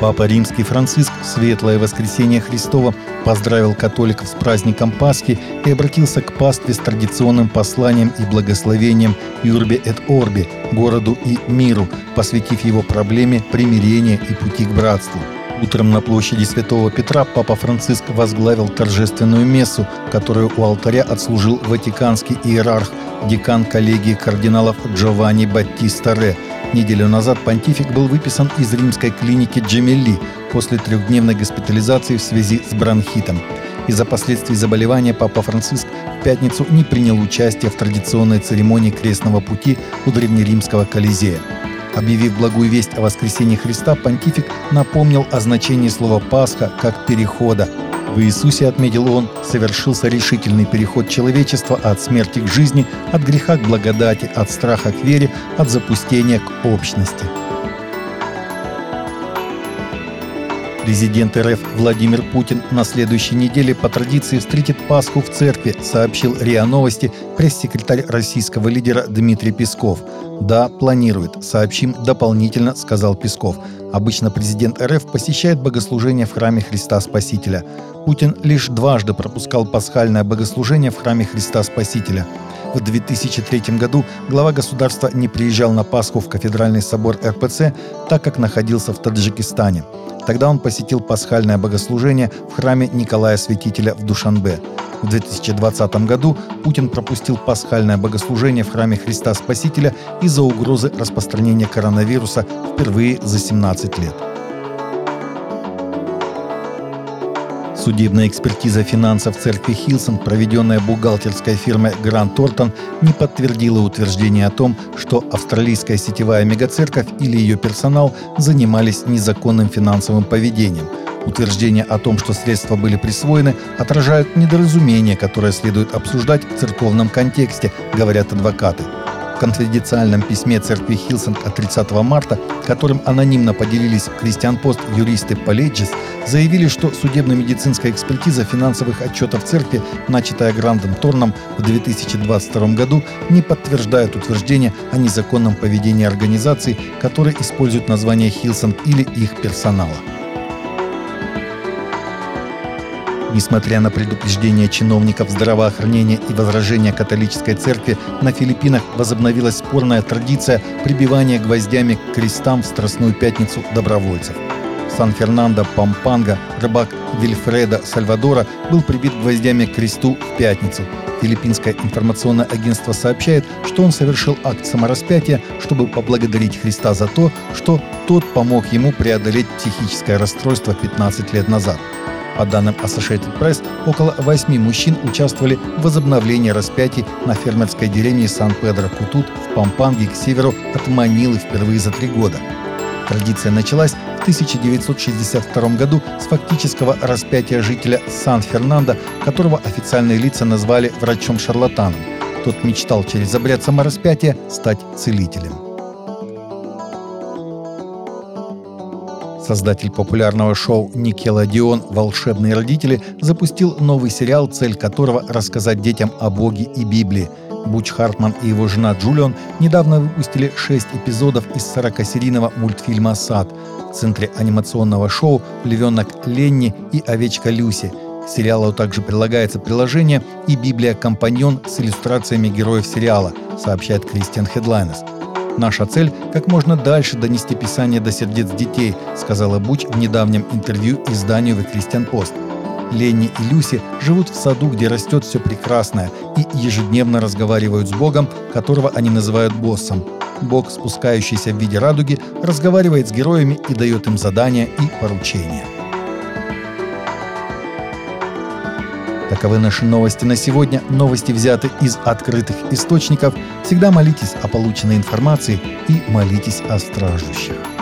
Папа Римский Франциск Светлое Воскресение Христова поздравил католиков с праздником Пасхи и обратился к пастве с традиционным посланием и благословением «Юрбе эт Орби» – городу и миру, посвятив его проблеме примирения и пути к братству. Утром на площади Святого Петра Папа Франциск возглавил торжественную мессу, которую у алтаря отслужил ватиканский иерарх, декан коллегии кардиналов Джованни Баттиста Ре – Неделю назад понтифик был выписан из римской клиники Джемелли после трехдневной госпитализации в связи с бронхитом. Из-за последствий заболевания Папа Франциск в пятницу не принял участие в традиционной церемонии крестного пути у древнеримского Колизея. Объявив благую весть о воскресении Христа, понтифик напомнил о значении слова «Пасха» как «перехода», в Иисусе, отметил он, совершился решительный переход человечества от смерти к жизни, от греха к благодати, от страха к вере, от запустения к общности. Президент РФ Владимир Путин на следующей неделе по традиции встретит Пасху в церкви, сообщил РИА Новости пресс-секретарь российского лидера Дмитрий Песков. Да, планирует. Сообщим дополнительно, сказал Песков. Обычно президент РФ посещает богослужение в храме Христа Спасителя. Путин лишь дважды пропускал пасхальное богослужение в храме Христа Спасителя. В 2003 году глава государства не приезжал на Пасху в кафедральный собор РПЦ, так как находился в Таджикистане. Тогда он посетил пасхальное богослужение в храме Николая Святителя в Душанбе. В 2020 году Путин пропустил пасхальное богослужение в храме Христа Спасителя из-за угрозы распространения коронавируса впервые за 17 лет. Судебная экспертиза финансов церкви Hillsong, проведенная бухгалтерской фирмой Grant Thornton, не подтвердила утверждение о том, что австралийская сетевая мегацерковь или ее персонал занимались незаконным финансовым поведением. Утверждения о том, что средства были присвоены, отражают недоразумение, которое следует обсуждать в церковном контексте, говорят адвокаты. Конфиденциальном письме церкви Hillsong от 30 марта, которым анонимно поделились Christian Post юристы Поледжис, заявили, что судебно-медицинская экспертиза финансовых отчетов церкви, начатая Грантом Торнтоном в 2022 году, не подтверждает утверждение о незаконном поведении организаций, которые используют название Hillsong или их персонала. Несмотря на предупреждения чиновников здравоохранения и возражения католической церкви, на Филиппинах возобновилась спорная традиция прибивания гвоздями к крестам в Страстную Пятницу добровольцев. Сан-Фернандо Пампанга рыбак Вильфреда Сальвадора был прибит гвоздями к кресту в пятницу. Филиппинское информационное агентство сообщает, что он совершил акт самораспятия, чтобы поблагодарить Христа за то, что тот помог ему преодолеть психическое расстройство 15 лет назад. По данным Associated Press, около восьми мужчин участвовали в возобновлении распятий на фермерской деревне Сан-Педро-Кутут в Пампанге к северу от Манилы впервые за три года. Традиция началась 1962 году с фактического распятия жителя Сан-Фернандо, которого официальные лица назвали врачом-шарлатаном. Тот мечтал через обряд самораспятия стать целителем. Создатель популярного шоу Никеладион «Волшебные родители» запустил новый сериал, цель которого – рассказать детям о Боге и Библии. Буч Хартман и его жена Джулион недавно выпустили 6 эпизодов из 40-серийного мультфильма «Сад». В центре анимационного шоу львенок Ленни и овечка Люси. К сериалу также прилагается приложение и Библия-компаньон с иллюстрациями героев сериала, сообщает Кристиан Хедлайнес. Наша цель – как можно дальше донести Писание до сердец детей, сказала Буч в недавнем интервью изданию The Christian Post. Ленни и Люси живут в саду, где растет все прекрасное, и ежедневно разговаривают с Богом, которого они называют боссом. Бог, спускающийся в виде радуги, разговаривает с героями и дает им задания и поручения. Таковы наши новости на сегодня. Новости взяты из открытых источников. Всегда молитесь о полученной информации и молитесь о страждущих.